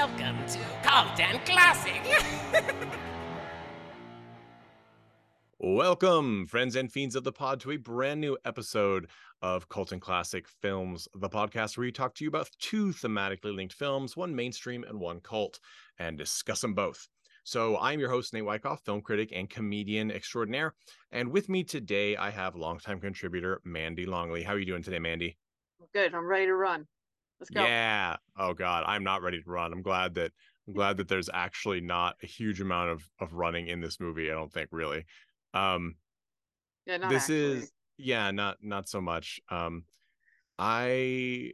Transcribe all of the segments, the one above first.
Welcome to Cult and Classic. Welcome, friends and fiends of the pod, to a brand new episode of Cult and Classic Films, the podcast where we talk to you about two thematically linked films, one mainstream and one cult, and discuss them both. So I'm your host, Nate Wyckoff, film critic and comedian extraordinaire. And with me today, I have longtime contributor Mandy Longley. How are you doing today, Mandy? Good. I'm ready to run. Let's go. Yeah. Oh God, I'm not ready to run. I'm glad that I'm glad that there's actually not a huge amount of of running in this movie. I don't think really. Um, yeah, not this actually. is yeah, not not so much. Um, I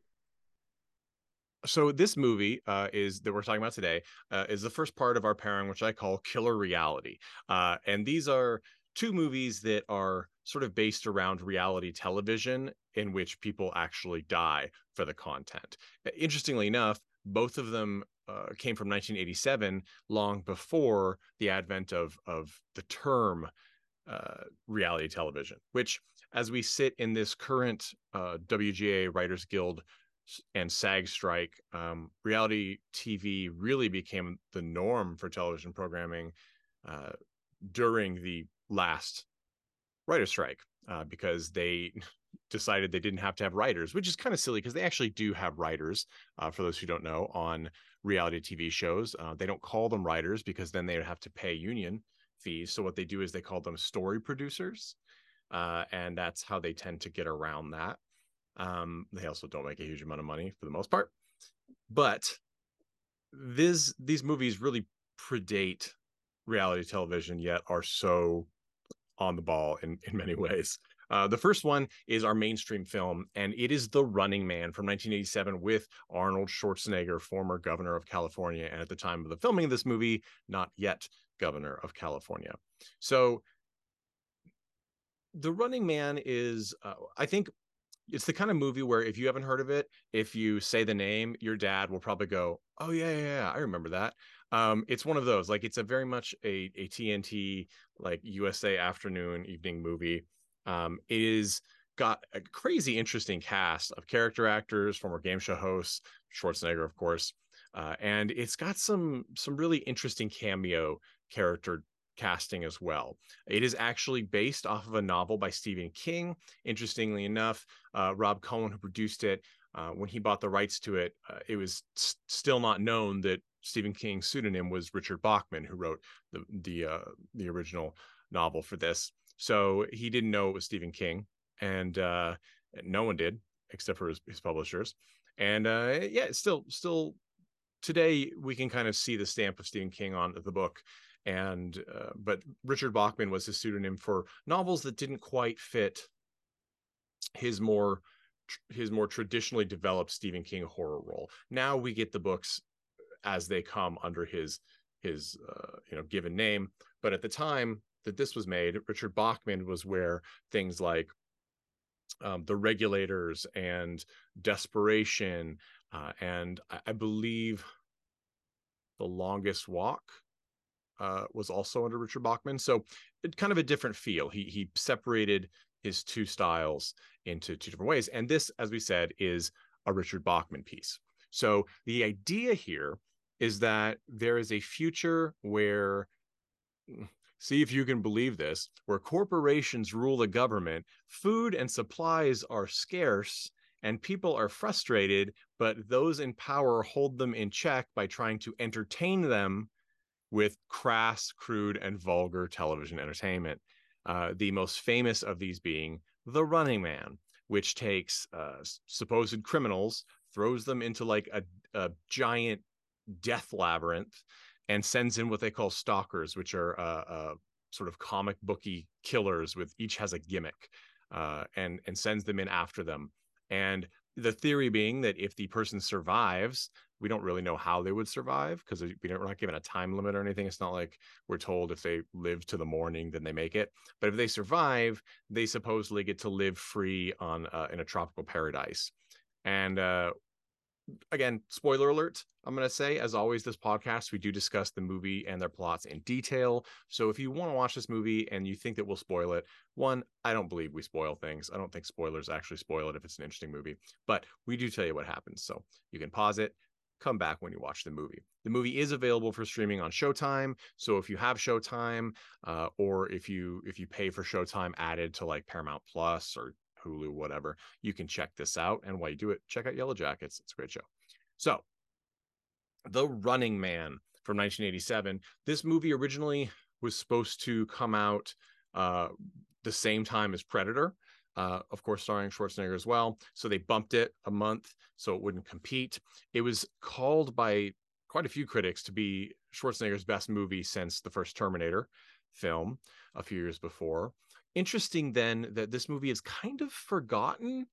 so this movie uh, is that we're talking about today uh, is the first part of our pairing, which I call Killer Reality, uh, and these are two movies that are sort of based around reality television in which people actually die for the content. Interestingly enough, both of them uh, came from 1987, long before the advent of of the term uh, reality television, which, as we sit in this current uh, WGA Writers Guild and SAG strike, um, reality TV really became the norm for television programming uh, during the last writer strike uh, because they decided they didn't have to have writers, which is kind of silly because they actually do have writers. Uh, for those who don't know, on reality TV shows, uh, they don't call them writers because then they would have to pay union fees. So what they do is they call them story producers, uh, and that's how they tend to get around that. Um, they also don't make a huge amount of money for the most part, but this these movies really predate reality television, yet are so on the ball in in many ways. Uh, the first one is our mainstream film, and it is The Running Man from 1987 with Arnold Schwarzenegger, former governor of California, and at the time of the filming of this movie, not yet governor of California. So, The Running Man is, uh, I think, it's the kind of movie where if you haven't heard of it, if you say the name, your dad will probably go, "Oh yeah, yeah, yeah I remember that." Um, it's one of those. Like it's a very much a a TNT like USA afternoon evening movie. Um, it is got a crazy interesting cast of character actors, former game show hosts, Schwarzenegger, of course, uh, and it's got some some really interesting cameo character casting as well. It is actually based off of a novel by Stephen King. Interestingly enough, uh, Rob Cohen, who produced it, uh, when he bought the rights to it, uh, it was still not known that Stephen King's pseudonym was Richard Bachman, who wrote the the uh, the original novel for this. So he didn't know it was Stephen King, and uh, no one did except for his, his publishers. And uh, yeah, still still today we can kind of see the stamp of Stephen King on the book and uh, but Richard Bachman was his pseudonym for novels that didn't quite fit his more his more traditionally developed Stephen King horror role. Now we get the books as they come under his his uh, you know given name, but at the time that this was made, Richard Bachman was where things like um, the regulators and desperation uh, and I, I believe the longest walk uh, was also under Richard Bachman. So it kind of a different feel. He he separated his two styles into two different ways. And this, as we said, is a Richard Bachman piece. So the idea here is that there is a future where see if you can believe this, where corporations rule the government, food and supplies are scarce and people are frustrated, but those in power hold them in check by trying to entertain them with crass, crude, and vulgar television entertainment. Uh, the most famous of these being The Running Man, which takes uh, supposed criminals, throws them into like a, a, giant death labyrinth, and sends in what they call stalkers, which are uh, uh sort of comic booky killers with each has a gimmick, uh, and and sends them in after them. And the theory being that if the person survives, we don't really know how they would survive because we we're not given a time limit or anything. It's not like we're told if they live to the morning, then they make it. But if they survive, they supposedly get to live free on uh, in a tropical paradise. And uh, again, spoiler alert, I'm going to say, as always, this podcast, we do discuss the movie and their plots in detail. So if you want to watch this movie and you think that we'll spoil it, one, I don't believe we spoil things. I don't think spoilers actually spoil it if it's an interesting movie, but we do tell you what happens. So you can pause it, come back when you watch the movie. The movie is available for streaming on Showtime, so if you have Showtime, uh, or if you if you pay for Showtime added to like Paramount Plus or Hulu, whatever, you can check this out. And while you do it, check out Yellow Jackets. It's a great show. So, The Running Man from 1987. This movie originally was supposed to come out uh, the same time as Predator. Uh, of course, starring Schwarzenegger as well. So they bumped it a month so it wouldn't compete. It was called by quite a few critics to be Schwarzenegger's best movie since the first Terminator film a few years before. Interesting then that this movie is kind of forgotten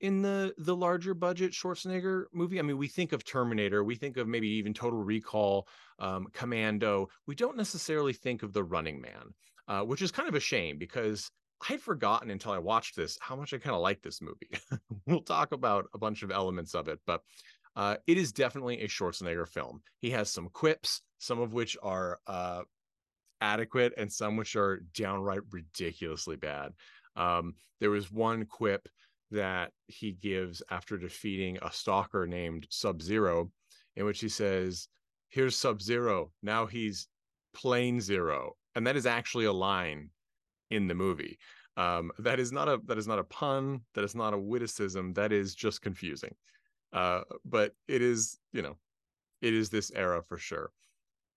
in the the larger budget Schwarzenegger movie. I mean, we think of Terminator, we think of maybe even Total Recall, um, Commando. We don't necessarily think of The Running Man, uh, which is kind of a shame because I'd forgotten until I watched this how much I kind of like this movie. we'll talk about a bunch of elements of it, but uh, it is definitely a Schwarzenegger film. He has some quips, some of which are uh, adequate and some which are downright ridiculously bad. Um, there was one quip that he gives after defeating a stalker named Sub Zero, in which he says, Here's Sub Zero. Now he's plain zero. And that is actually a line in the movie. Um, that is not a that is not a pun. That is not a witticism. That is just confusing. Uh, but it is, you know, it is this era for sure.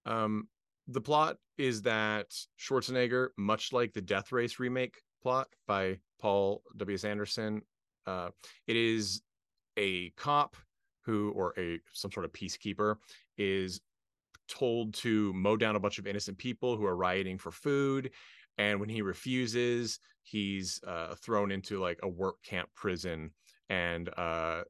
Um, the plot is that Schwarzenegger, much like the Death Race remake plot by Paul W. S. Anderson, uh, it is a cop who, or a some sort of peacekeeper, is told to mow down a bunch of innocent people who are rioting for food and when he refuses he's uh, thrown into like a work camp prison and uh,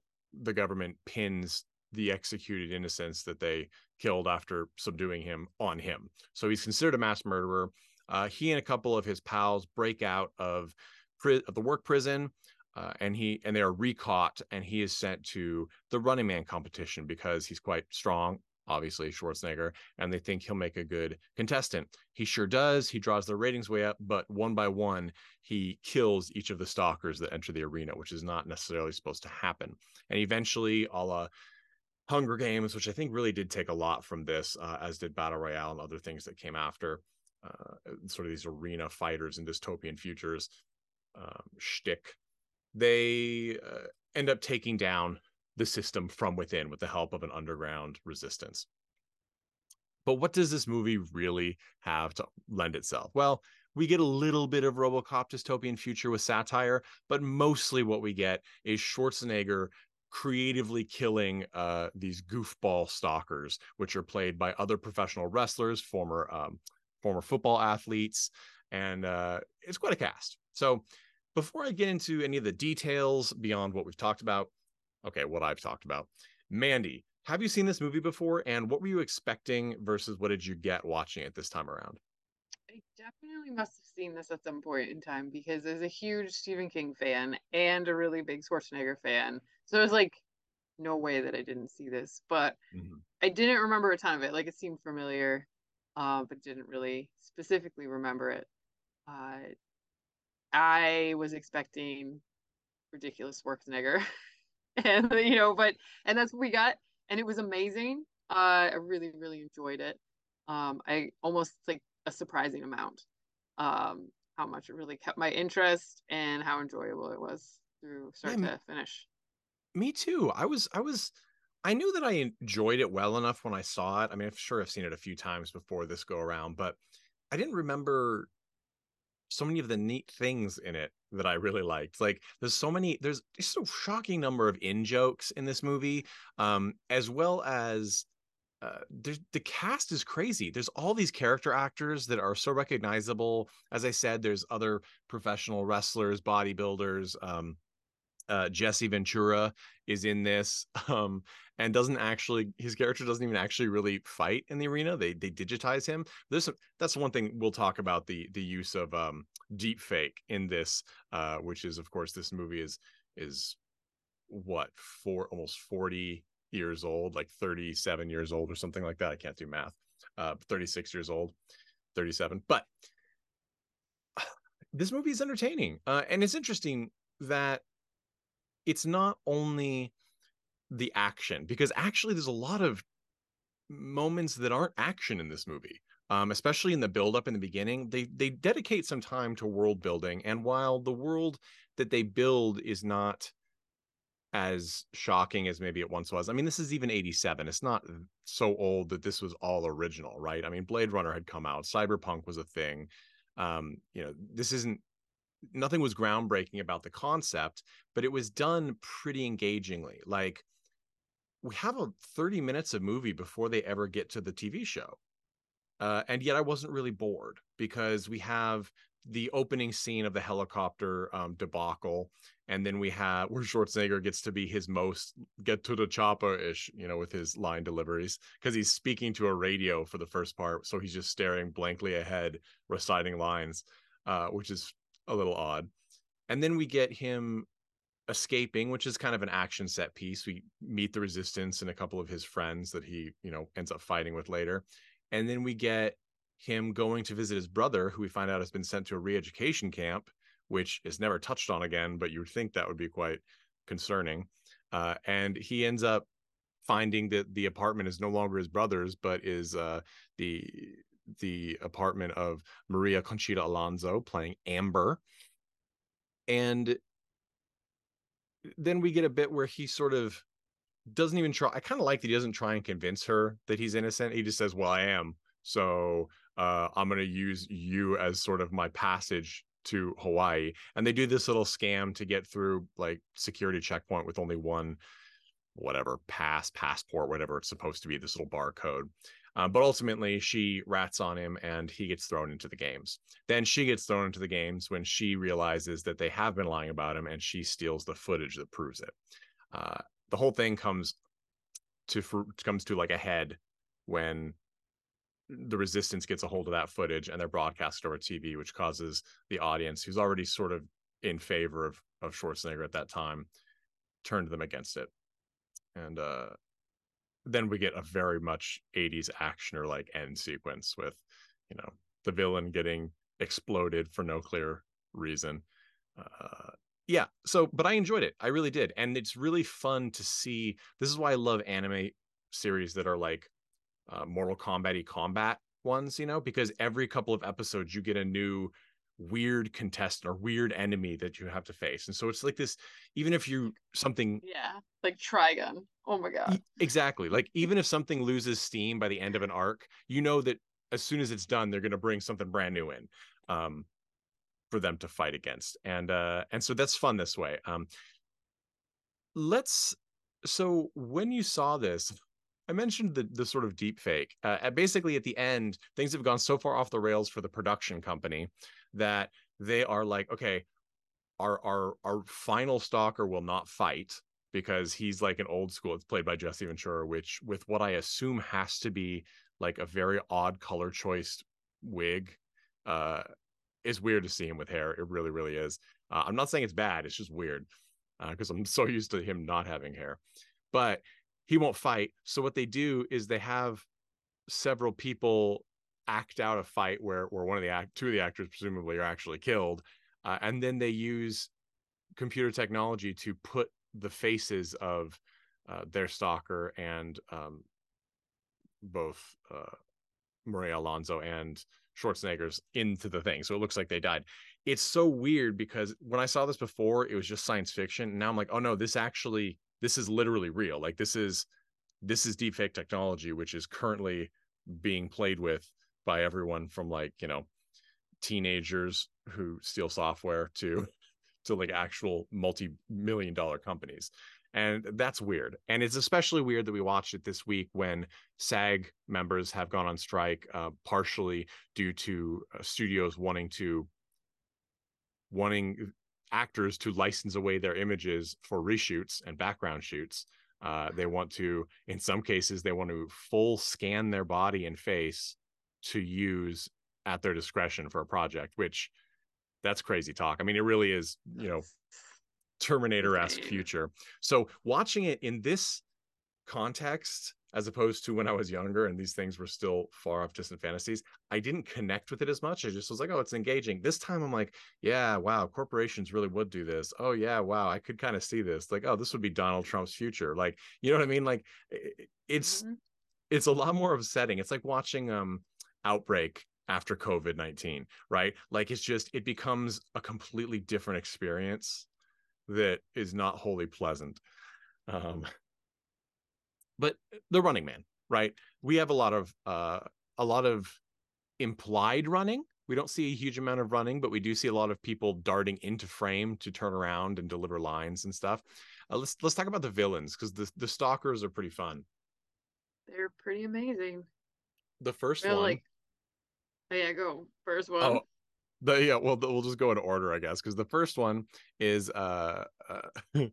the government pins the executed innocents that they killed after subduing him on him so he's considered a mass murderer uh, he and a couple of his pals break out of, pri- of the work prison uh, and he and they are recaught and he is sent to the running man competition because he's quite strong obviously Schwarzenegger, and they think he'll make a good contestant. He sure does. He draws the ratings way up, but one by one, he kills each of the stalkers that enter the arena, which is not necessarily supposed to happen. And eventually, a la Hunger Games, which I think really did take a lot from this, uh, as did Battle Royale and other things that came after, uh, sort of these arena fighters in dystopian futures um, shtick. They uh, end up taking down the system from within with the help of an underground resistance. But what does this movie really have to lend itself? Well, we get a little bit of Robocop dystopian future with satire, but mostly what we get is Schwarzenegger creatively killing uh, these goofball stalkers, which are played by other professional wrestlers, former um, former football athletes, and uh, it's quite a cast. So, before I get into any of the details beyond what we've talked about, okay, what I've talked about. Mandy, have you seen this movie before? And what were you expecting versus what did you get watching it this time around? I definitely must have seen this at some point in time because as a huge Stephen King fan and a really big Schwarzenegger fan, so it was like no way that I didn't see this, but mm-hmm. I didn't remember a ton of it. Like it seemed familiar, uh, but didn't really specifically remember it. Uh, I was expecting ridiculous Schwarzenegger. and you know, but and that's what we got, and it was amazing. Uh, I really, really enjoyed it. Um, I almost like a surprising amount. Um, how much it really kept my interest and how enjoyable it was through start yeah, to finish. Me too. I was, I was, I knew that I enjoyed it well enough when I saw it. I mean, I'm sure I've seen it a few times before this go around, but I didn't remember so many of the neat things in it that I really liked. Like there's so many, there's just a shocking number of in jokes in this movie, um, as well as uh, the cast is crazy. There's all these character actors that are so recognizable. As I said, there's other professional wrestlers, bodybuilders. Um, uh, Jesse Ventura is in this um, and doesn't actually his character doesn't even actually really fight in the arena. They they digitize him. This that's one thing we'll talk about the the use of um, deep fake in this, uh, which is of course this movie is is what for almost 40 years old, like 37 years old or something like that. I can't do math. Uh, 36 years old, 37. But this movie is entertaining, uh, and it's interesting that it's not only the action because actually there's a lot of moments that aren't action in this movie um, especially in the build up in the beginning. They they dedicate some time to world building and while the world that they build is not as shocking as maybe it once was i mean this is even 87 it's not so old that this was all original right? I mean blade runner had come out cyberpunk was a thing um, you know this isn't nothing was groundbreaking about the concept but it was done pretty engagingly like we have a 30 minutes of movie before they ever get to the TV show. Uh, and yet I wasn't really bored because we have the opening scene of the helicopter um, debacle. And then we have where Schwarzenegger gets to be his most get to the chopper ish, you know, with his line deliveries because he's speaking to a radio for the first part. So he's just staring blankly ahead, reciting lines, uh, which is a little odd. And then we get him escaping, which is kind of an action set piece. We meet the resistance and a couple of his friends that he, you know, ends up fighting with later. And then we get him going to visit his brother, who we find out has been sent to a re-education camp, which is never touched on again, but you would think that would be quite concerning. Uh, and he ends up finding that the apartment is no longer his brother's, but is uh, the the apartment of Maria Conchita Alonso playing Amber. And then we get a bit where he sort of doesn't even try. I kind of like that he doesn't try and convince her that he's innocent. He just says, "Well, I am." So uh, I'm going to use you as sort of my passage to Hawaii. And they do this little scam to get through like security checkpoint with only one, whatever pass, passport, whatever it's supposed to be. This little barcode. Um, but ultimately, she rats on him and he gets thrown into the games. Then she gets thrown into the games when she realizes that they have been lying about him and she steals the footage that proves it. Uh, the whole thing comes to comes to like a head when the resistance gets a hold of that footage and they're broadcast over TV, which causes the audience, who's already sort of in favor of of Schwarzenegger at that time, turn them against it. And uh, then we get a very much 80s actioner like end sequence with you know the villain getting exploded for no clear reason. Uh, yeah so but i enjoyed it. I really did. And it's really fun to see this is why i love anime series that are like uh, mortal kombat combat ones you know because every couple of episodes you get a new weird contestant or weird enemy that you have to face. And so it's like this, even if you something Yeah, like Trigun. Oh my god. Exactly. Like even if something loses steam by the end of an arc, you know that as soon as it's done, they're gonna bring something brand new in um for them to fight against. And uh and so that's fun this way. Um let's so when you saw this I mentioned the the sort of deep fake. Uh, basically, at the end, things have gone so far off the rails for the production company that they are like, okay, our our our final stalker will not fight because he's like an old school. It's played by Jesse Ventura, which with what I assume has to be like a very odd color choice wig. Uh, it's weird to see him with hair. It really, really is. Uh, I'm not saying it's bad. It's just weird because uh, I'm so used to him not having hair. But he won't fight. So what they do is they have several people act out a fight where where one of the act two of the actors presumably are actually killed, uh, and then they use computer technology to put the faces of uh, their stalker and um, both uh, Maria Alonso and Schwarzenegger's into the thing. So it looks like they died. It's so weird because when I saw this before, it was just science fiction. Now I'm like, oh no, this actually, this is literally real. Like this is, this is deepfake technology, which is currently being played with by everyone from like you know teenagers who steal software to to like actual multi-million dollar companies. And that's weird. And it's especially weird that we watched it this week when sag members have gone on strike uh, partially due to uh, studios wanting to wanting actors to license away their images for reshoots and background shoots. Uh, they want to in some cases they want to full scan their body and face to use at their discretion for a project, which that's crazy talk. I mean, it really is, you know, Terminator esque future. So watching it in this context as opposed to when I was younger and these things were still far off distant fantasies, I didn't connect with it as much. I just was like, oh, it's engaging. This time I'm like, yeah, wow, corporations really would do this. Oh, yeah, wow, I could kind of see this. Like, oh, this would be Donald Trump's future. Like, you know what I mean? Like, it's mm-hmm. it's a lot more upsetting. It's like watching um Outbreak after COVID 19, right? Like, it's just, it becomes a completely different experience that is not wholly pleasant. Um, but the running man right? We have a lot of uh a lot of implied running. We don't see a huge amount of running but we do see a lot of people darting into frame to turn around and deliver lines and stuff. Uh, let's let's talk about the villains because the the stalkers are pretty fun. They're pretty amazing. The 1st one like oh, yeah go first one oh the yeah well we'll just go in order i guess because the first one is uh uh,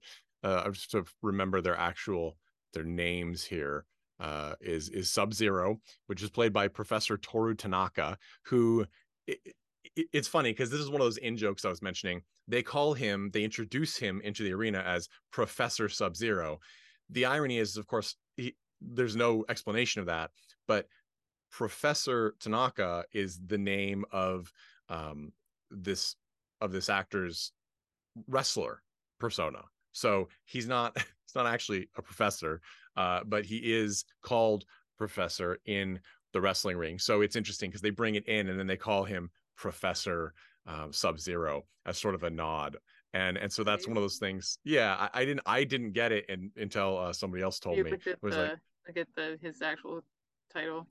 uh i just to remember their actual their names here uh, is is Sub Zero, which is played by Professor Toru Tanaka, who it, it, it's funny because this is one of those in jokes I was mentioning. They call him, they introduce him into the arena as Professor Sub Zero. The irony is, of course, he, there's no explanation of that, but Professor Tanaka is the name of um, this of this actor's wrestler persona. So he's not he's not actually a professor, uh, but he is called professor in the wrestling ring. So it's interesting because they bring it in and then they call him Professor um, Sub Zero as sort of a nod. And and so that's one of those things. Yeah, I, I didn't I didn't get it in, until uh, somebody else told me. It was the, like I get the his actual title.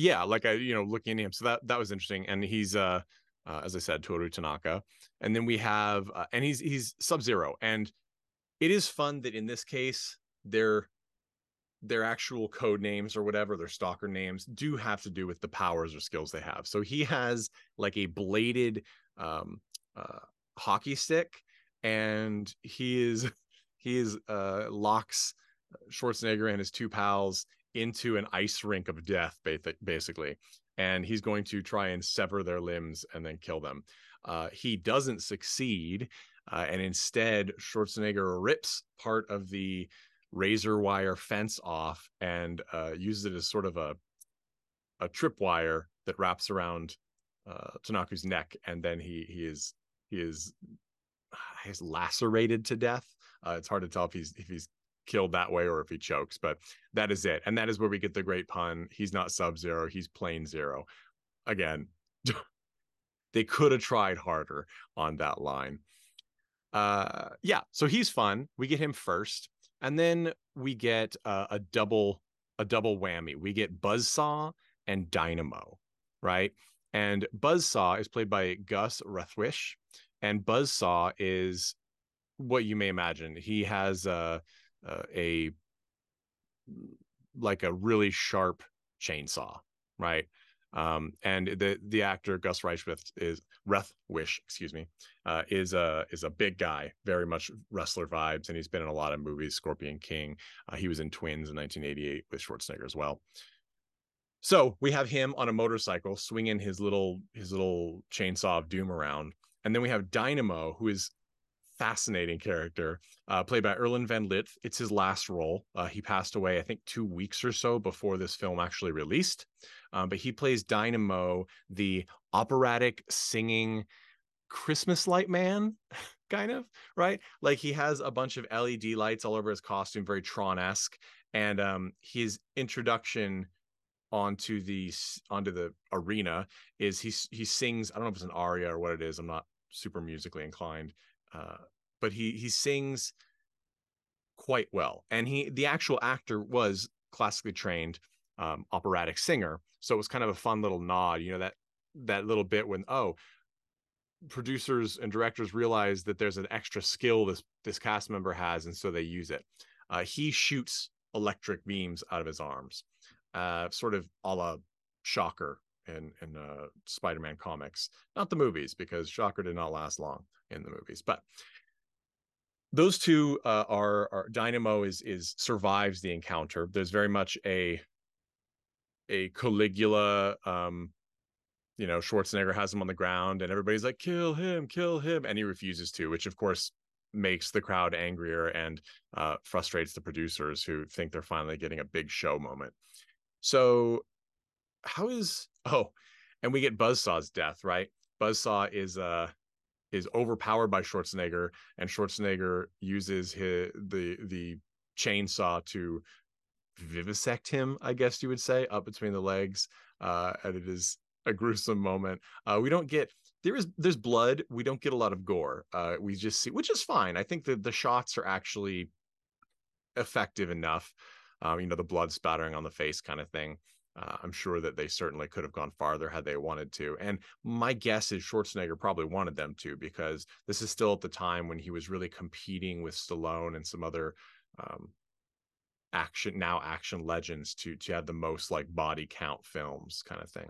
Yeah, like I you know looking at him. So that that was interesting. And he's uh, uh as I said, Toru Tanaka. And then we have uh, and he's he's Sub Zero and it is fun that in this case their their actual code names or whatever their stalker names do have to do with the powers or skills they have so he has like a bladed um, uh, hockey stick and he is he is uh, locks schwarzenegger and his two pals into an ice rink of death basically and he's going to try and sever their limbs and then kill them uh, he doesn't succeed uh, and instead, Schwarzenegger rips part of the razor wire fence off and uh, uses it as sort of a a tripwire that wraps around uh, Tanaka's neck, and then he he is he is he's lacerated to death. Uh, it's hard to tell if he's if he's killed that way or if he chokes, but that is it. And that is where we get the great pun. He's not Sub Zero, he's plain zero. Again, they could have tried harder on that line uh yeah so he's fun we get him first and then we get uh, a double a double whammy we get buzzsaw and dynamo right and buzzsaw is played by gus rethwisch and buzzsaw is what you may imagine he has a a like a really sharp chainsaw right um, and the the actor Gus Reichwith is Rethwisch, excuse me, uh, is a is a big guy, very much wrestler vibes, and he's been in a lot of movies. Scorpion King, uh, he was in Twins in 1988 with Schwarzenegger as well. So we have him on a motorcycle swinging his little his little chainsaw of doom around, and then we have Dynamo, who is fascinating character, uh, played by Erland van Lidth. It's his last role. Uh, he passed away, I think, two weeks or so before this film actually released. Um, but he plays Dynamo, the operatic singing Christmas light man, kind of, right? Like he has a bunch of LED lights all over his costume, very Tron esque. And um, his introduction onto the onto the arena is he he sings. I don't know if it's an aria or what it is. I'm not super musically inclined, uh, but he he sings quite well, and he the actual actor was classically trained um, operatic singer, so it was kind of a fun little nod, you know that that little bit when oh producers and directors realize that there's an extra skill this this cast member has and so they use it. Uh, he shoots electric beams out of his arms uh, sort of a la shocker in in uh, Spider-Man comics, not the movies because Shocker did not last long in the movies. But those two uh, are, are Dynamo is is survives the encounter. There's very much a a Caligula. Um, you know, Schwarzenegger has him on the ground, and everybody's like, "Kill him, kill him," and he refuses to. Which, of course, makes the crowd angrier and uh, frustrates the producers who think they're finally getting a big show moment. So, how is oh, and we get Buzzsaw's death, right? Buzzsaw is uh is overpowered by Schwarzenegger, and Schwarzenegger uses his the the chainsaw to vivisect him, I guess you would say, up between the legs. Uh, and it is a gruesome moment. Uh, we don't get there is there's blood. We don't get a lot of gore. Uh, we just see, which is fine. I think that the shots are actually effective enough. Um, you know, the blood spattering on the face kind of thing. Uh, I'm sure that they certainly could have gone farther had they wanted to. And my guess is Schwarzenegger probably wanted them to because this is still at the time when he was really competing with Stallone and some other um, action now action legends to to have the most like body count films kind of thing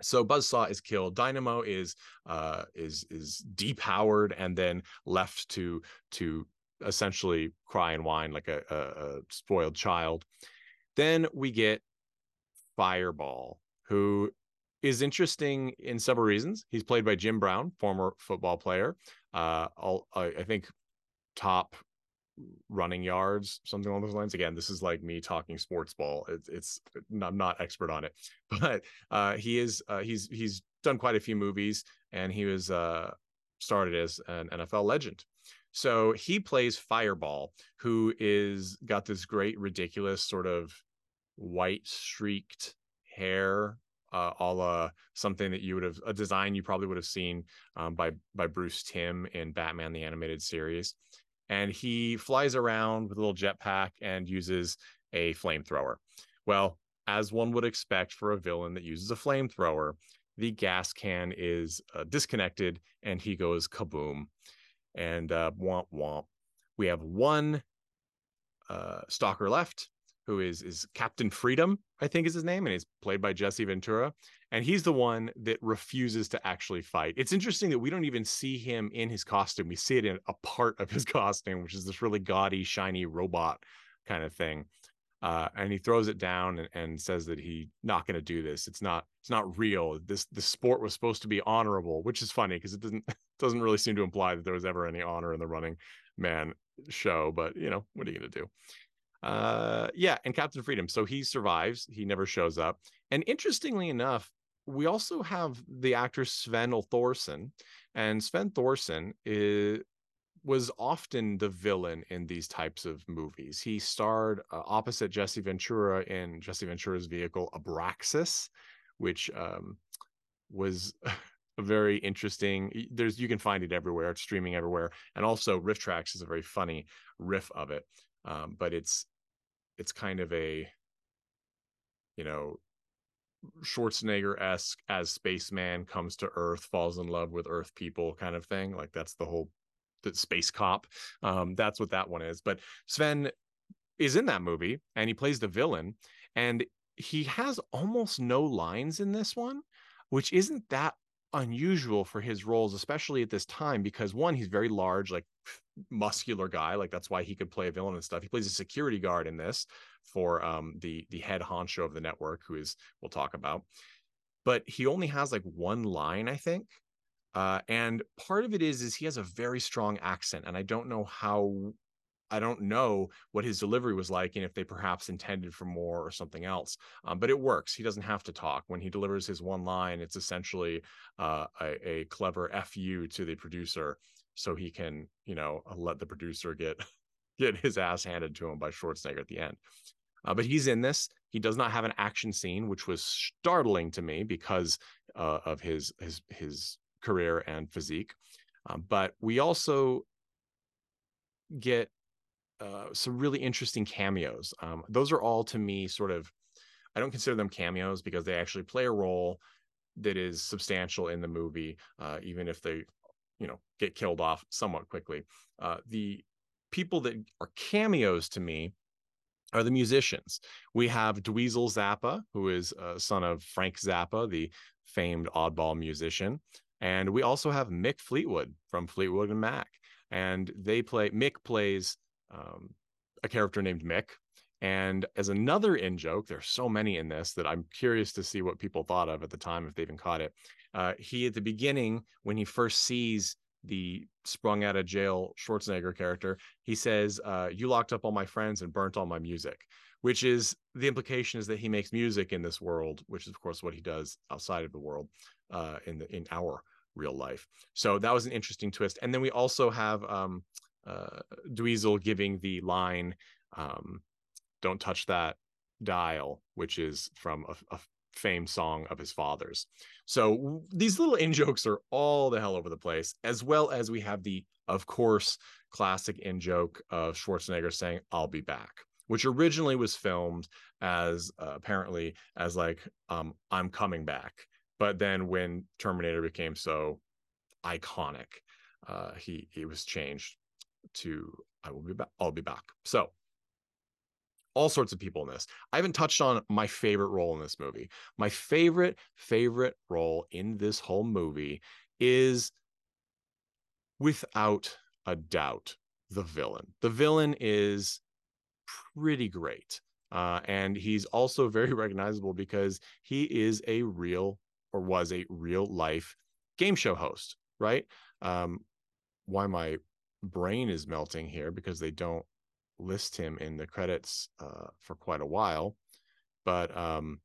so buzzsaw is killed dynamo is uh is is depowered and then left to to essentially cry and whine like a, a, a spoiled child then we get fireball who is interesting in several reasons he's played by jim brown former football player uh all, i think top running yards, something along those lines. Again, this is like me talking sports ball. It's, it's I'm not expert on it, but uh, he is uh, he's he's done quite a few movies, and he was uh, started as an NFL legend. So he plays Fireball, who is got this great, ridiculous sort of white streaked hair uh, a la something that you would have a design you probably would have seen um, by by Bruce Timm in Batman the Animated Series and he flies around with a little jetpack and uses a flamethrower. Well, as one would expect for a villain that uses a flamethrower, the gas can is uh, disconnected and he goes kaboom. And uh, womp womp. We have one uh, stalker left who is is Captain Freedom, I think is his name, and he's played by Jesse Ventura and he's the one that refuses to actually fight. It's interesting that we don't even see him in his costume. We see it in a part of his costume, which is this really gaudy, shiny robot kind of thing. Uh, and he throws it down and, and says that he's not going to do this. It's not it's not real. This the sport was supposed to be honorable, which is funny because it doesn't doesn't really seem to imply that there was ever any honor in the Running Man show. But you know what are you going to do? Uh, yeah, and Captain Freedom. So he survives. He never shows up. And interestingly enough, we also have the actor Sven Thorsen, and Sven Thorsen is, was often the villain in these types of movies. He starred uh, opposite Jesse Ventura in Jesse Ventura's vehicle Abraxas, which um, was a very interesting. There's you can find it everywhere. It's streaming everywhere, and also RiffTrax is a very funny riff of it. Um, but it's it's kind of a you know Schwarzenegger esque as spaceman comes to Earth, falls in love with Earth people kind of thing. Like that's the whole the space cop. Um, that's what that one is. But Sven is in that movie and he plays the villain, and he has almost no lines in this one, which isn't that unusual for his roles, especially at this time, because one, he's very large, like muscular guy, like that's why he could play a villain and stuff. He plays a security guard in this for um the the head honcho of the network, who is we'll talk about. But he only has like one line, I think. Uh, and part of it is is he has a very strong accent, and I don't know how I don't know what his delivery was like and if they perhaps intended for more or something else. Um, but it works. He doesn't have to talk. When he delivers his one line, it's essentially uh, a, a, clever fu to the producer, so he can, you know, let the producer get get his ass handed to him by Schwarzenegger at the end. Uh, but he's in this. He does not have an action scene, which was startling to me because uh, of his his his career and physique. Um, but we also get uh, some really interesting cameos. Um, those are all to me sort of, I don't consider them cameos because they actually play a role that is substantial in the movie, uh, even if they, you know, get killed off somewhat quickly. Uh, the people that are cameos to me are the musicians. We have Dweezil Zappa, who is a son of Frank Zappa, the famed oddball musician. And we also have Mick Fleetwood from Fleetwood and Mac. And they play, Mick plays um, a character named Mick. And as another in joke, there's so many in this that I'm curious to see what people thought of at the time, if they even caught it. Uh, he, at the beginning, when he first sees the sprung out of jail Schwarzenegger character, he says, uh, "You locked up all my friends and burnt all my music," which is the implication is that he makes music in this world, which is of course what he does outside of the world, uh, in the in our real life. So that was an interesting twist. And then we also have um, uh, Dweezil giving the line, um, "Don't touch that dial," which is from a, a famed song of his father's. So these little in jokes are all the hell over the place, as well as we have the, of course, classic in joke of Schwarzenegger saying, I'll be back, which originally was filmed as uh, apparently as like, um, I'm coming back. But then when Terminator became so iconic, uh, he he was changed to I will be back. I'll be back. So all sorts of people in this. I haven't touched on my favorite role in this movie. My favorite, favorite role in this whole movie is without a doubt the villain. The villain is pretty great. Uh, and he's also very recognizable because he is a real or was a real life game show host, right? Um, why my brain is melting here because they don't list him in the credits uh, for quite a while, but um,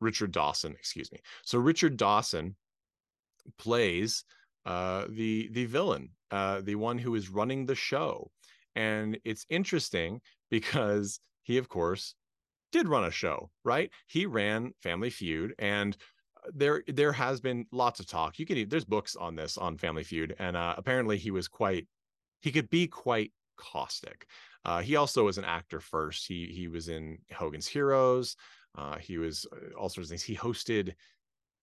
Richard Dawson, excuse me. So Richard Dawson plays uh, the the villain, uh, the one who is running the show, and it's interesting because he, of course, did run a show, right? He ran Family Feud, and there there has been lots of talk. You can there's books on this on Family Feud, and uh, apparently he was quite he could be quite caustic. Uh, he also was an actor first. He he was in Hogan's Heroes. Uh, he was uh, all sorts of things. He hosted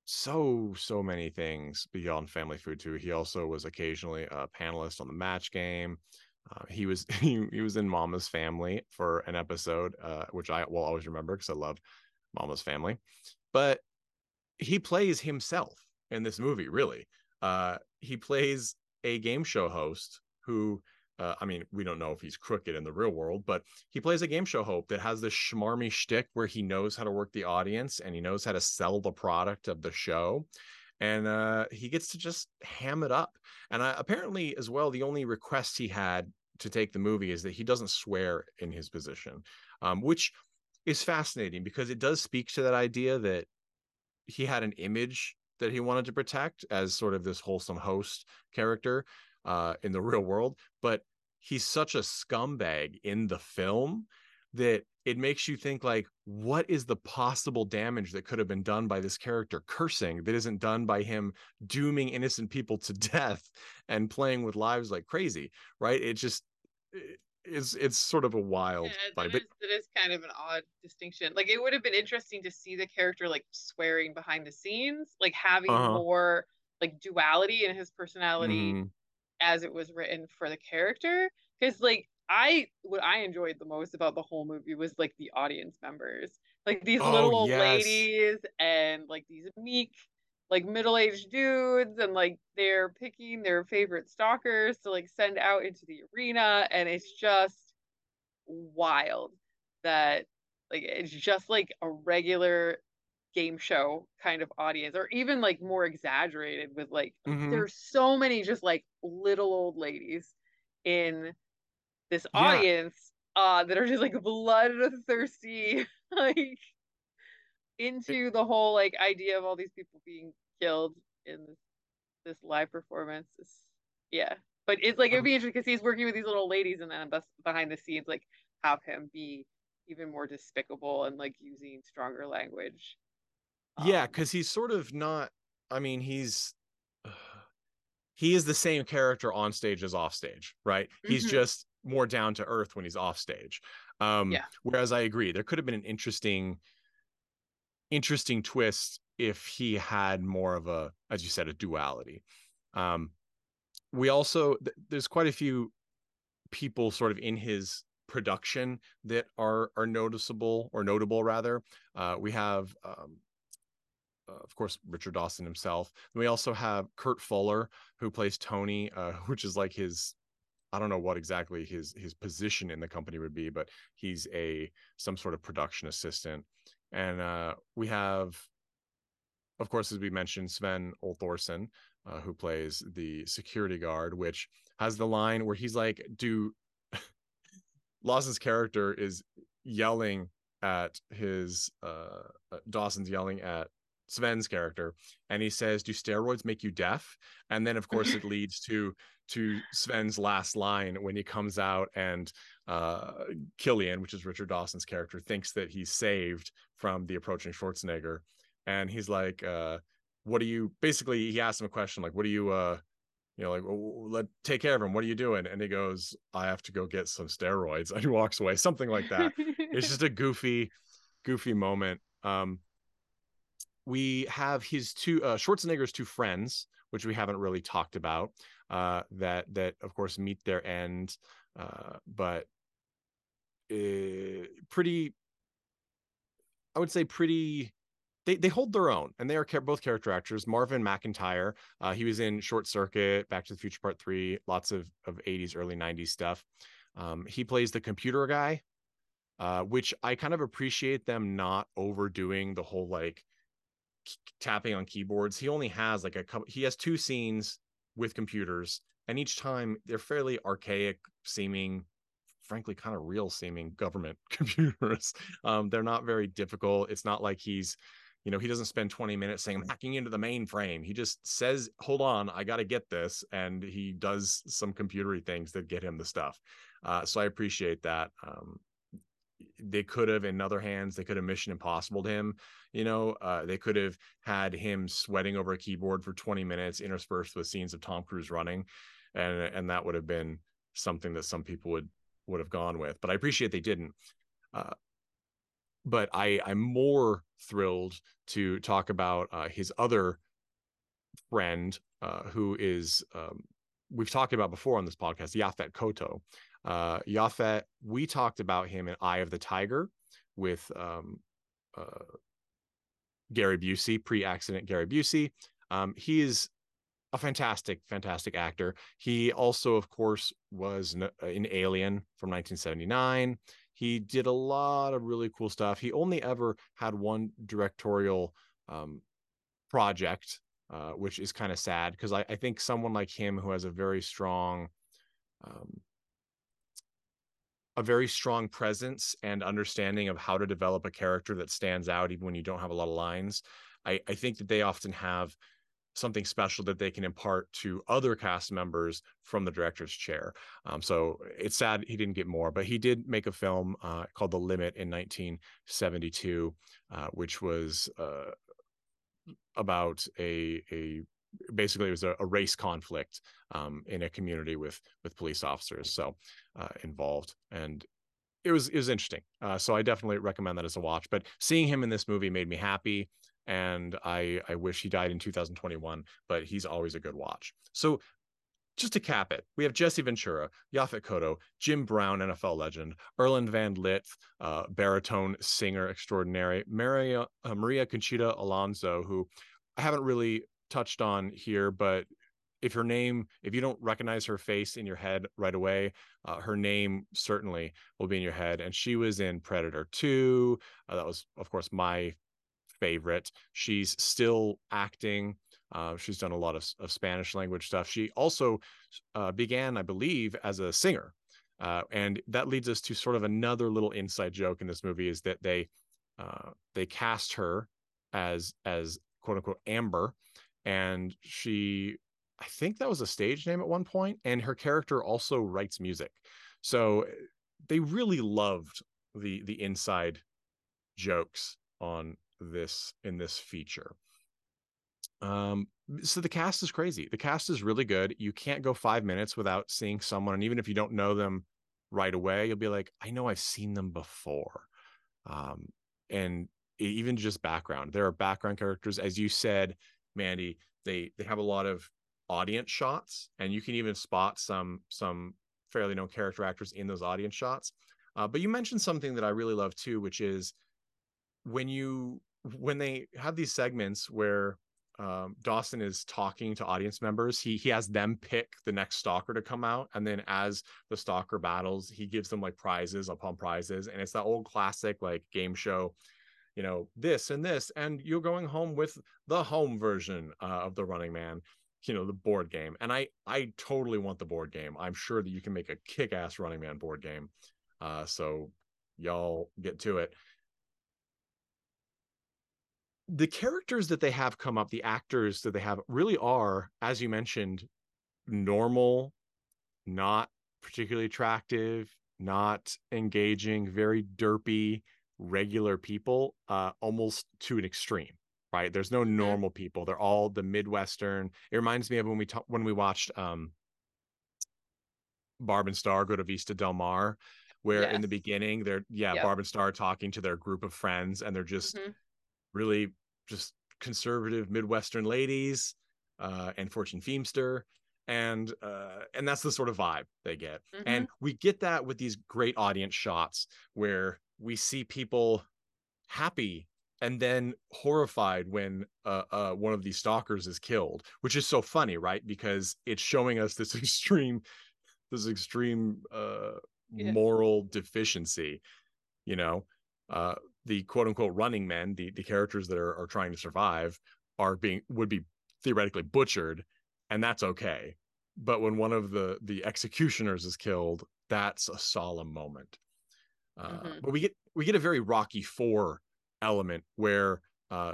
so so many things beyond Family Feud too. He also was occasionally a panelist on the Match Game. Uh, he was he, he was in Mama's Family for an episode, uh, which I will always remember because I love Mama's Family. But he plays himself in this movie really uh he plays a game show host who uh, I mean, we don't know if he's crooked in the real world, but he plays a game show host that has this schmarmy shtick where he knows how to work the audience and he knows how to sell the product of the show. And uh, he gets to just ham it up. And uh, apparently, as well, the only request he had to take the movie is that he doesn't swear in his position, um, which is fascinating because it does speak to that idea that he had an image that he wanted to protect as sort of this wholesome host character uh, in the real world, but he's such a scumbag in the film that it makes you think like what is the possible damage that could have been done by this character cursing that isn't done by him dooming innocent people to death and playing with lives like crazy right? It just it's it's sort of a wild yeah, vibe. It is, it is kind of an odd distinction. Like it would have been interesting to see the character like swearing behind the scenes, like having uh-huh. more like duality in his personality mm. as it was written for the character. Because like I what I enjoyed the most about the whole movie was like the audience members. Like these oh, little old yes. ladies and like these meek like middle-aged dudes and like they're picking their favorite stalkers to like send out into the arena and it's just wild that like it's just like a regular game show kind of audience or even like more exaggerated with like mm-hmm. there's so many just like little old ladies in this yeah. audience uh that are just like bloodthirsty like into the whole like idea of all these people being killed in this this live performance. Is, yeah, but it's like it'd be interesting because he's working with these little ladies, and then behind the scenes, like have him be even more despicable and like using stronger language. Yeah, because um, he's sort of not. I mean, he's uh, he is the same character on stage as off stage, right? Mm-hmm. He's just more down to earth when he's off stage. Um, yeah. Whereas I agree, there could have been an interesting interesting twist if he had more of a as you said a duality. Um we also th- there's quite a few people sort of in his production that are are noticeable or notable rather. Uh we have um uh, of course Richard Dawson himself. And we also have Kurt Fuller who plays Tony, uh, which is like his I don't know what exactly his his position in the company would be, but he's a some sort of production assistant and uh, we have of course, as we mentioned, Sven Ole Thorsen, uh, who plays the security guard, which has the line where he's like, "Do Lawson's character is yelling at his uh, uh, Dawson's yelling at Sven's character, and he says, "Do steroids make you deaf?" And then, of course, it leads to to Sven's last line when he comes out and uh, Killian, which is Richard Dawson's character, thinks that he's saved from the approaching Schwarzenegger, and he's like, uh, "What do you?" Basically, he asks him a question like, "What do you?" Uh, you know, like, let take care of him. What are you doing? And he goes, I have to go get some steroids. And he walks away, something like that. it's just a goofy, goofy moment. Um, we have his two uh, Schwarzenegger's two friends, which we haven't really talked about. Uh, that that of course meet their end, uh, but uh, pretty. I would say pretty they they hold their own, and they are both character actors. Marvin McIntyre, uh, he was in Short Circuit, Back to the Future Part Three, lots of of '80s, early '90s stuff. Um, he plays the computer guy, uh, which I kind of appreciate them not overdoing the whole like tapping on keyboards. He only has like a couple. He has two scenes with computers, and each time they're fairly archaic seeming frankly kind of real seeming government computers. Um, they're not very difficult. It's not like he's you know he doesn't spend 20 minutes saying i'm hacking into the mainframe. He just says hold on i got to get this and he does some computery things that get him the stuff. Uh, so i appreciate that. Um, they could have in other hands they could have mission impossible to him you know? Uh, they could have had him sweating over a keyboard for 20 minutes interspersed with scenes of tom cruise running and and that would have been something that some people would would have gone with but i appreciate they didn't uh, but I, I'm more thrilled to talk about uh, his other friend, uh, who is um, we've talked about before on this podcast, Yaphet Kotto. Uh, Yaphet, we talked about him in Eye of the Tiger with um, uh, Gary Busey, pre-accident Gary Busey. Um, he is a fantastic, fantastic actor. He also, of course, was in Alien from 1979. He did a lot of really cool stuff. He only ever had one directorial um, project, uh, which is kind of sad because I, I, think someone like him who has a very strong, um, a very strong presence and understanding of how to develop a character that stands out even when you don't have a lot of lines. I, I think that they often have something special that they can impart to other cast members from the director's chair. Um, so it's sad he didn't get more, but he did make a film uh, called The Limit in 1972, uh, which was uh, about a a basically it was a, a race conflict um, in a community with with police officers so uh, involved and it was it was interesting uh, so i definitely recommend that as a watch but seeing him in this movie made me happy and I I wish he died in 2021, but he's always a good watch. So just to cap it, we have Jesse Ventura, Yaphet Kotto, Jim Brown, NFL legend, Erland van Lidth, uh, baritone singer extraordinary, Maria, uh, Maria Conchita Alonso, who I haven't really touched on here, but if her name, if you don't recognize her face in your head right away, uh, her name certainly will be in your head. And she was in Predator 2. Uh, that was, of course, my favorite. She's still acting. Uh, she's done a lot of, of, Spanish language stuff. She also uh, began, I believe, as a singer. Uh, and that leads us to sort of another little inside joke in this movie is that they uh, they cast her as as quote unquote Amber, and she I think that was a stage name at one point, and her character also writes music. So they really loved the the inside jokes on this in this feature. Um, so the cast is crazy. The cast is really good. You can't go five minutes without seeing someone, and even if you don't know them right away, you'll be like, I know I've seen them before. Um, and even just background, there are background characters, as you said, Mandy. They they have a lot of audience shots, and you can even spot some some fairly known character actors in those audience shots. Uh, but you mentioned something that I really love too, which is when you when they have these segments where um, Dawson is talking to audience members, he he has them pick the next stalker to come out, and then as the stalker battles, he gives them like prizes upon prizes, and it's that old classic like game show, you know this and this and you're going home with the home version uh, of the running man you know the board game and i i totally want the board game. I'm sure that you can make a kick-ass running man board game uh so y'all get to it the characters that they have come up the actors that they have really are as you mentioned normal not particularly attractive not engaging very derpy regular people uh almost to an extreme right there's no normal people they're all the midwestern it reminds me of when we talk when we watched um barb and star go to vista del mar where yes. in the beginning they're yeah yep. barb and star talking to their group of friends and they're just mm-hmm. Really just conservative midwestern ladies uh and fortune feimster and uh and that's the sort of vibe they get mm-hmm. and we get that with these great audience shots where we see people happy and then horrified when uh, uh, one of these stalkers is killed, which is so funny, right? Because it's showing us this extreme, this extreme uh, yeah. moral deficiency. You know, uh, the quote unquote running men, the the characters that are, are trying to survive, are being would be theoretically butchered, and that's okay. But when one of the the executioners is killed, that's a solemn moment. Uh, mm-hmm. But we get we get a very Rocky Four element where uh,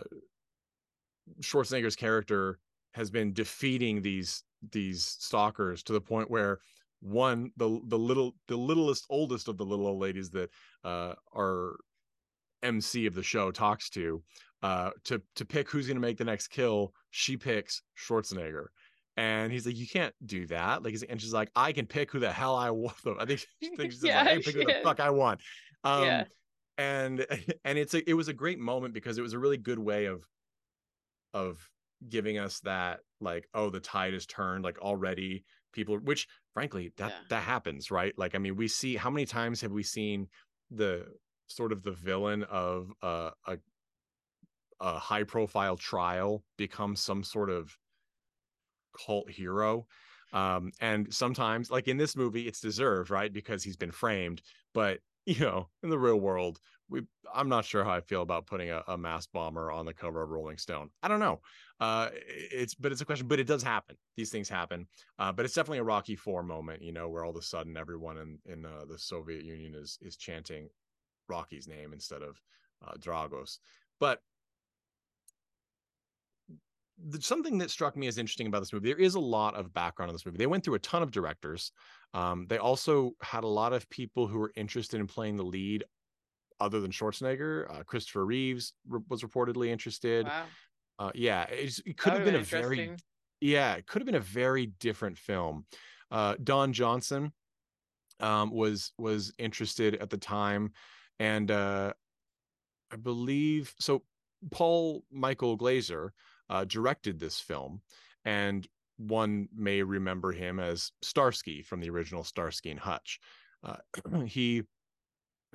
Schwarzenegger's character has been defeating these these stalkers to the point where one the the little the littlest oldest of the little old ladies that uh, our MC of the show talks to uh, to to pick who's going to make the next kill. She picks Schwarzenegger. And he's like, you can't do that. Like, and she's like, I can pick who the hell I want. I think she thinks she's yeah, like, I can pick who the fuck I want. Um, yeah and and it's a it was a great moment because it was a really good way of of giving us that like oh the tide has turned like already people which frankly that yeah. that happens right like i mean we see how many times have we seen the sort of the villain of a a, a high profile trial becomes some sort of cult hero um and sometimes like in this movie it's deserved right because he's been framed but you know, in the real world, we I'm not sure how I feel about putting a, a mass bomber on the cover of Rolling Stone. I don't know. Uh, it's but it's a question, but it does happen. These things happen. Uh, but it's definitely a Rocky Four moment, you know, where all of a sudden everyone in in uh, the Soviet Union is is chanting Rocky's name instead of uh, Dragos. But something that struck me as interesting about this movie there is a lot of background in this movie. They went through a ton of directors. Um, they also had a lot of people who were interested in playing the lead other than schwarzenegger. Uh, christopher reeves re- was reportedly interested. Wow. uh, yeah it could have been a very yeah it could have been a very different film. Uh, don johnson um, was was interested at the time and uh, i believe so paul michael glaser uh, directed this film, and one may remember him as Starsky from the original Starsky and Hutch. Uh, he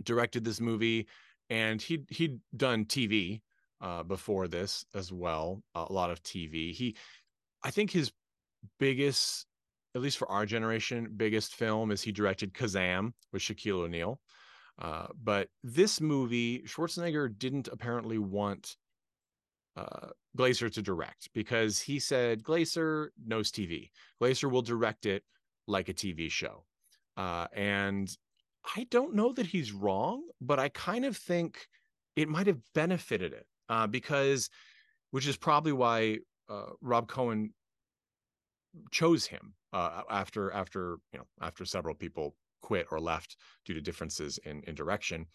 directed this movie, and he he'd done TV uh, before this as well, a lot of TV. He, I think his biggest, at least for our generation, biggest film is he directed Kazam with Shaquille O'Neal. Uh, but this movie, Schwarzenegger didn't apparently want uh, Glaser to direct because he said Glaser knows TV. Glaser will direct it like a TV show. Uh, and I don't know that he's wrong, but I kind of think it might have benefited it uh, because, which is probably why uh, Rob Cohen chose him uh, after after you know after several people quit or left due to differences in in direction,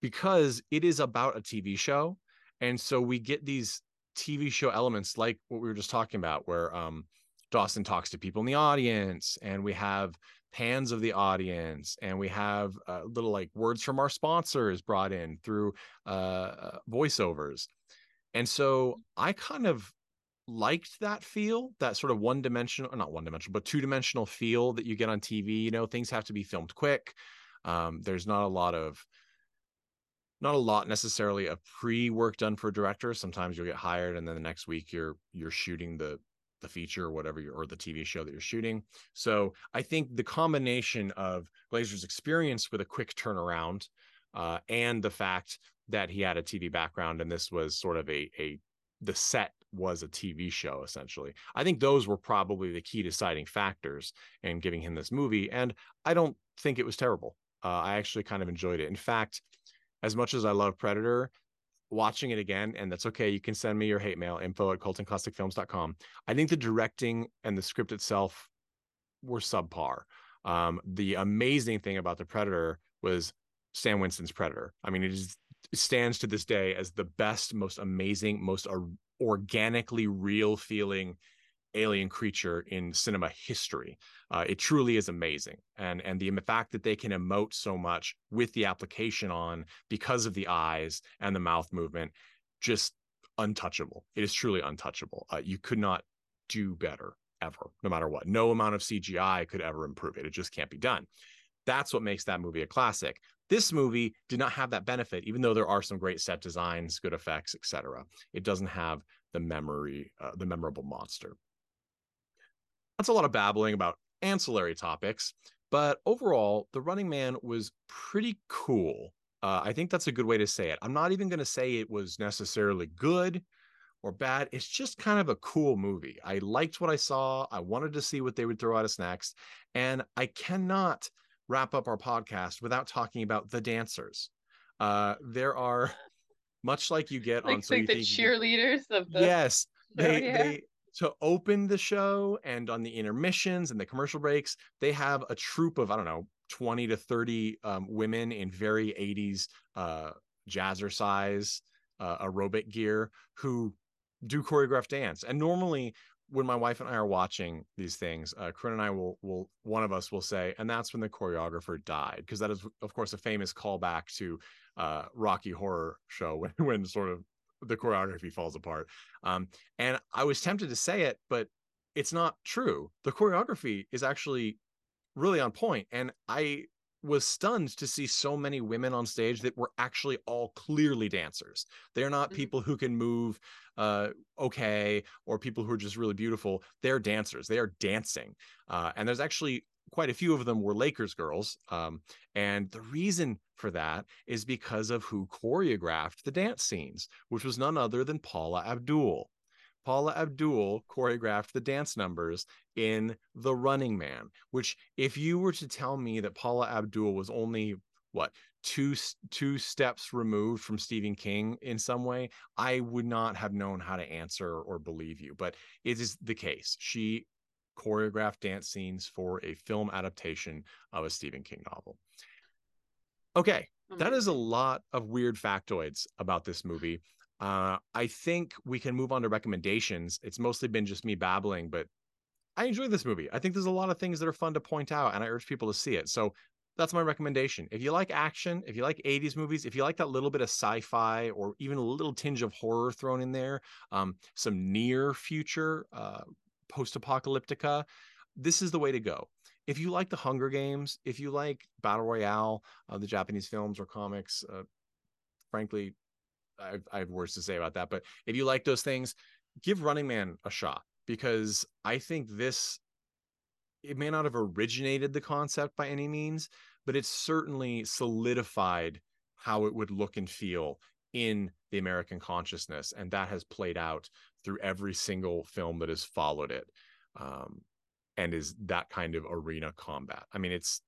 because it is about a TV show and so we get these TV show elements like what we were just talking about, where um, Dawson talks to people in the audience, and we have pans of the audience, and we have uh, little like words from our sponsors brought in through uh, uh, voiceovers. And so I kind of liked that feel, that sort of one dimensional, or not one dimensional, but two dimensional feel that you get on TV. You know, things have to be filmed quick. Um, there's not a lot of not a lot necessarily of pre-work done for a director. Sometimes you'll get hired and then the next week you're you're shooting the the feature or whatever you or the TV show that you're shooting. So I think the combination of Glaser's experience with a quick turnaround uh, and the fact that he had a TV background and this was sort of a a the set was a TV show essentially. I think those were probably the key deciding factors in giving him this movie and I don't think it was terrible. Uh, I actually kind of enjoyed it. In fact, as much as I love Predator, watching it again, and that's okay. You can send me your hate mail info at cultandclassicfilms.com. I think the directing and the script itself were subpar. Um, the amazing thing about the Predator was Stan Winston's Predator. I mean, it, is, stands to this day as the best, most amazing, most organically real feeling alien creature in cinema history. Uh, it truly is amazing, and and the fact that they can emote so much with the application on because of the eyes and the mouth movement, just untouchable. It is truly untouchable. Uh, you could not do better ever, no matter what. No amount of CGI could ever improve it. It just can't be done. That's what makes that movie a classic. This movie did not have that benefit, even though there are some great set designs, good effects, etc. It doesn't have the memory, uh, the memorable monster. That's a lot of babbling about ancillary topics, but overall, The Running Man was pretty cool. Uh, I think that's a good way to say it. I'm not even going to say it was necessarily good or bad. It's just kind of a cool movie. I liked what I saw. I wanted to see what they would throw at us next. And I cannot wrap up our podcast without talking about the dancers. Uh, there are, much like you get like, on so like the cheerleaders of the yes, they, yeah. they to open the show and on the intermissions and the commercial breaks, they have a troop of, I don't know, 20 to 30 um, women in very 80s uh, jazzercise uh, aerobic gear who do choreographed dance. And normally, when my wife and I are watching these things, uh, Corinne and I will will one of us will say, and that's when the choreographer died, because that is of course a famous callback to uh, Rocky Horror Show when when sort of the choreography falls apart. Um, and I was tempted to say it, but it's not true. The choreography is actually really on point, and I was stunned to see so many women on stage that were actually all clearly dancers. They're not mm-hmm. people who can move uh, okay or people who are just really beautiful. They're dancers. They are dancing. Uh, and there's actually quite a few of them were Lakers girls. Um, and the reason for that is because of who choreographed the dance scenes, which was none other than Paula Abdul. Paula Abdul choreographed the dance numbers in The Running Man, which if you were to tell me that Paula Abdul was only what two two steps removed from Stephen King in some way, I would not have known how to answer or believe you. But it is the case. She choreographed dance scenes for a film adaptation of a Stephen King novel. Okay, that is a lot of weird factoids about this movie. Uh, I think we can move on to recommendations. It's mostly been just me babbling, but I enjoy this movie. I think there's a lot of things that are fun to point out, and I urge people to see it. So that's my recommendation. If you like action, if you like 80s movies, if you like that little bit of sci-fi or even a little tinge of horror thrown in there, um, some near future uh, post-apocalyptica, this is the way to go. If you like the Hunger Games, if you like Battle Royale, uh, the Japanese films or comics, uh, frankly, I've, I have words to say about that. But if you like those things, give Running Man a shot because I think this it may not have originated the concept by any means, but it's certainly solidified how it would look and feel in the American consciousness, and that has played out through every single film that has followed it, um, and is that kind of arena combat. I mean, it's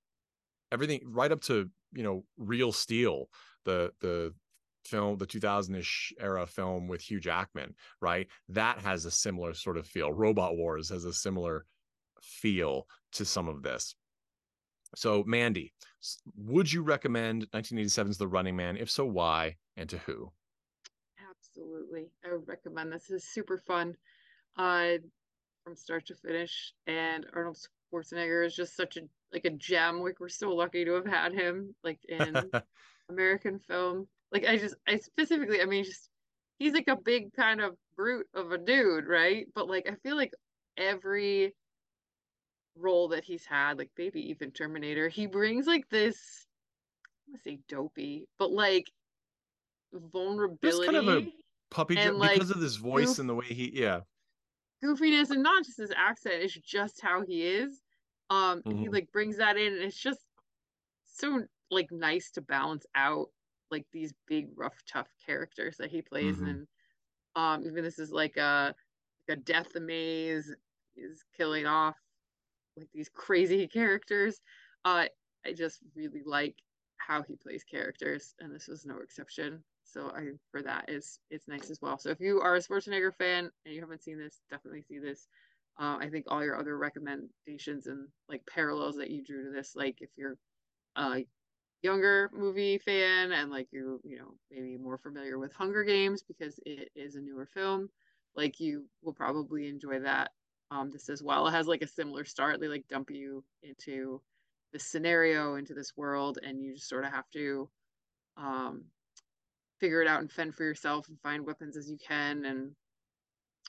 everything right up to you know Real Steel, the the film, the 2000ish era film with Hugh Jackman, right? That has a similar sort of feel. Robot Wars has a similar feel to some of this. So, Mandy, would you recommend 1987's The Running Man? If so, why and to who? Absolutely. I would recommend this. It's super fun uh, from start to finish. And Arnold Schwarzenegger is just such a like a gem. Like we're so lucky to have had him like in American film like I just I specifically I mean just he's like a big kind of brute of a dude, right? But like I feel like every role that he's had, like maybe even Terminator, he brings like this I want to say dopey, but like vulnerability. Just kind of a puppy and, like, because of this voice goof- and the way he yeah. Goofiness and not just his accent, it's just how he is. Um mm-hmm. he like brings that in and it's just so like nice to balance out like these big rough tough characters that he plays Mhm. and um even this is like a like a death maze is killing off like these crazy characters. Uh i just really like how he plays characters and this was no exception. So i for that is it's nice as well. So if you are a schwarzenegger fan and you haven't seen this definitely see this. Uh, i think all your other recommendations and like parallels that you drew to this like if you're a younger movie fan and like you you know maybe more familiar with hunger games because it is a newer film like you will probably enjoy that um this as well. It has like a similar start. They like dump you into this scenario into this world and you just sort of have to um figure it out and fend for yourself and find weapons as you can and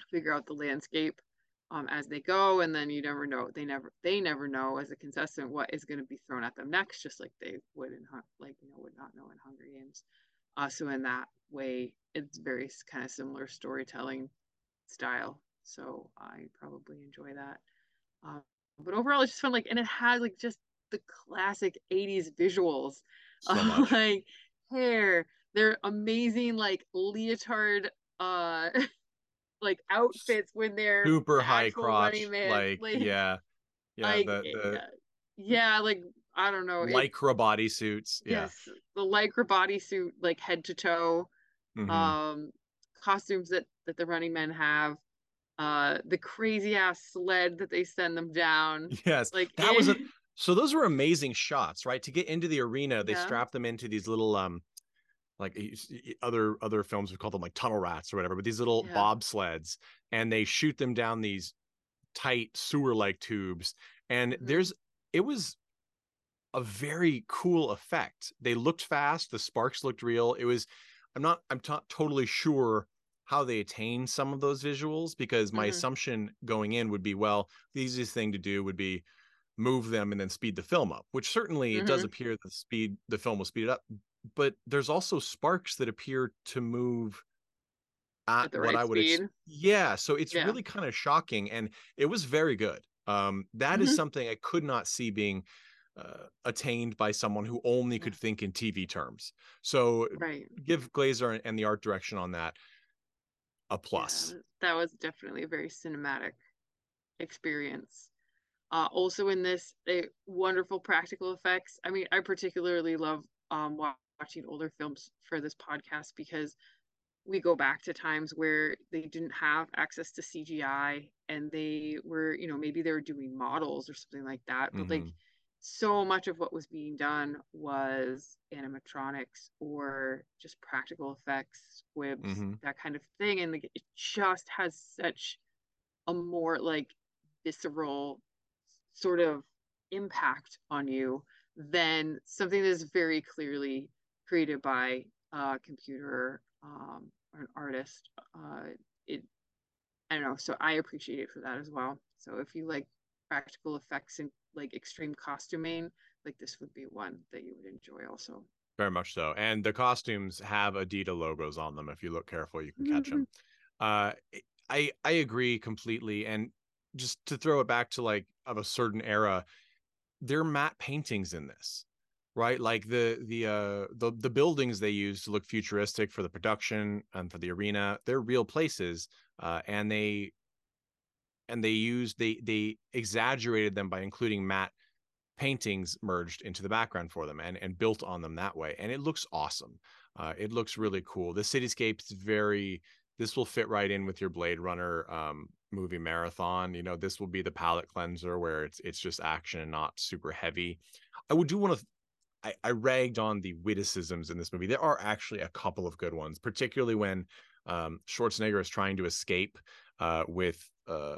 figure out the landscape um, as they go and then you never know they never they never know as a contestant what is going to be thrown at them next just like they would in like you know would not know in hunger games. Uh, so in that way it's very kind of similar storytelling style so i probably enjoy that. Um, but overall it's just fun like and it has like just the classic 80s visuals. So like hair they're amazing like leotard uh like outfits when they're super high crotch Man. like, yeah yeah like, the, the yeah, like I don't know, it- lycra bodysuits yeah yes, the lycra body suit, like head to toe, Mhm. um, costumes that that the Running Men have, uh, the crazy ass sled that they send them down, yes like that was a so those were amazing shots right to get into the arena they Yeah. strap them into these little um like y- y- other other films we call them like tunnel rats or whatever but these little Yeah. bobsleds and they shoot them down these tight sewer like tubes and Mhm. there's it was a very cool effect they looked fast the sparks looked real it was i'm not i'm not totally sure how they attain some of those visuals because my Mhm. assumption going in would be well the easiest thing to do would be move them and then speed the film up which certainly it does Mhm. appear the speed the film will speed it up but there's also sparks that appear to move at, At what right i would ex- yeah so it's Yeah. really kind of shocking and it was very good um that is Mhm. something i could not see being uh, attained by someone who only could think in tv terms so right. give glaser and the art direction on that a plus Yeah, that was definitely a very cinematic experience. Uh, also in this, they wonderful practical effects. I mean, I particularly love um, watching older films for this podcast because we go back to times where they didn't have access to CGI and they were, you know, maybe they were doing models or something like that. But like Mhm. so much of what was being done was animatronics or just practical effects, squibs, Mhm. that kind of thing. And like, it just has such a more like visceral sort of impact on you than something that's very clearly created by a computer um, or an artist. Uh, it, I don't know. So I appreciate it for that as well. So if you like practical effects and like extreme costuming, like this would be one that you would enjoy also. Very much so. And the costumes have Adidas logos on them. If you look careful, you can catch them. Uh, I I agree completely. And just to throw it back to like of a certain era, there are matte paintings in this, right? Like the the uh the the buildings they use to look futuristic for the production and for the arena, they're real places. Uh, and they and they used they they exaggerated them by including matte paintings merged into the background for them and and built on them that way and it looks awesome uh, it looks really cool the cityscape is very this will fit right in with your blade runner um, movie marathon you know this will be the palette cleanser where it's it's just action and not super heavy i would do want to I, I ragged on the witticisms in this movie. There are actually a couple of good ones particularly when um, schwarzenegger is trying to escape uh, with uh,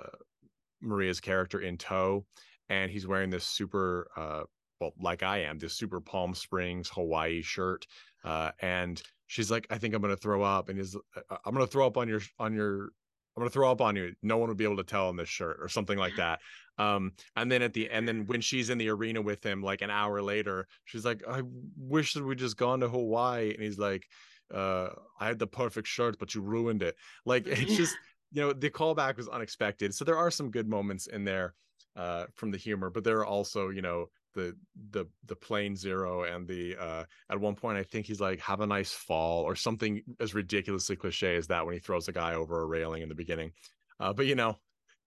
maria's character in tow and he's wearing this super uh well like i am this super palm springs hawaii shirt uh and she's like i think i'm gonna throw up and "Uh, i'm gonna throw up on your on your i'm gonna throw up on you. No one would be able to tell in this shirt or something like that. Um and then at the and then when she's in the arena with him like an hour later she's like i wish that we'd just gone to hawaii. And he's like uh i had the perfect shirt but you ruined it. Like it's just you know the callback was unexpected. So there are some good moments in there uh, from the humor, but there are also, you know, the the the plane zero and the uh at one point i think he's like have a nice fall or something as ridiculously cliche as that when he throws a guy over a railing in the beginning. Uh but you know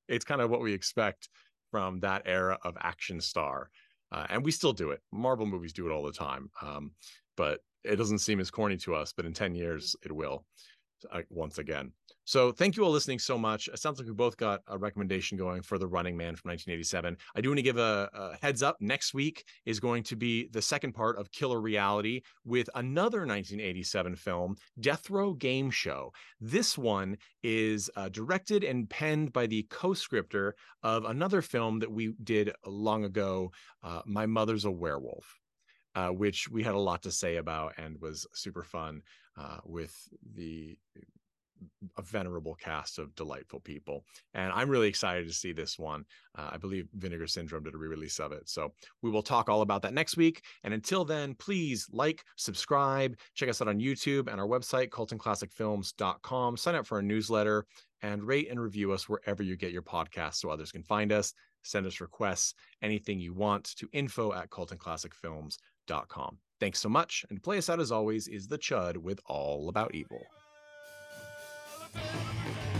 it's kind of what we expect from that era of action star uh, and we still do it. Marvel movies do it all the time um but it doesn't seem as corny to us but in 10 years it will uh, once again so thank you all listening so much. It sounds like we both got a recommendation going for The Running Man from 1987. I do want to give a, a, heads up. Next week is going to be the second part of Killer Reality with another 1987 film, Death Row Game Show. This one is uh, directed and penned by the co-scripter of another film that we did long ago, uh, My Mother's a Werewolf. Uh, which we had a lot to say about and was super fun uh, with the a venerable cast of delightful people. And I'm really excited to see this one. Uh, I believe Vinegar Syndrome did a re release of it. So we will talk all about that next week. And until then, please like, subscribe, check us out on YouTube and our website, cultandclassicfilms.com. Sign up for our newsletter and rate and review us wherever you get your podcasts so others can find us. Send us requests, anything you want to info at cultandclassicfilms.com. Thanks so much. And play us out as always is The Chud with All About Evil. Thank you.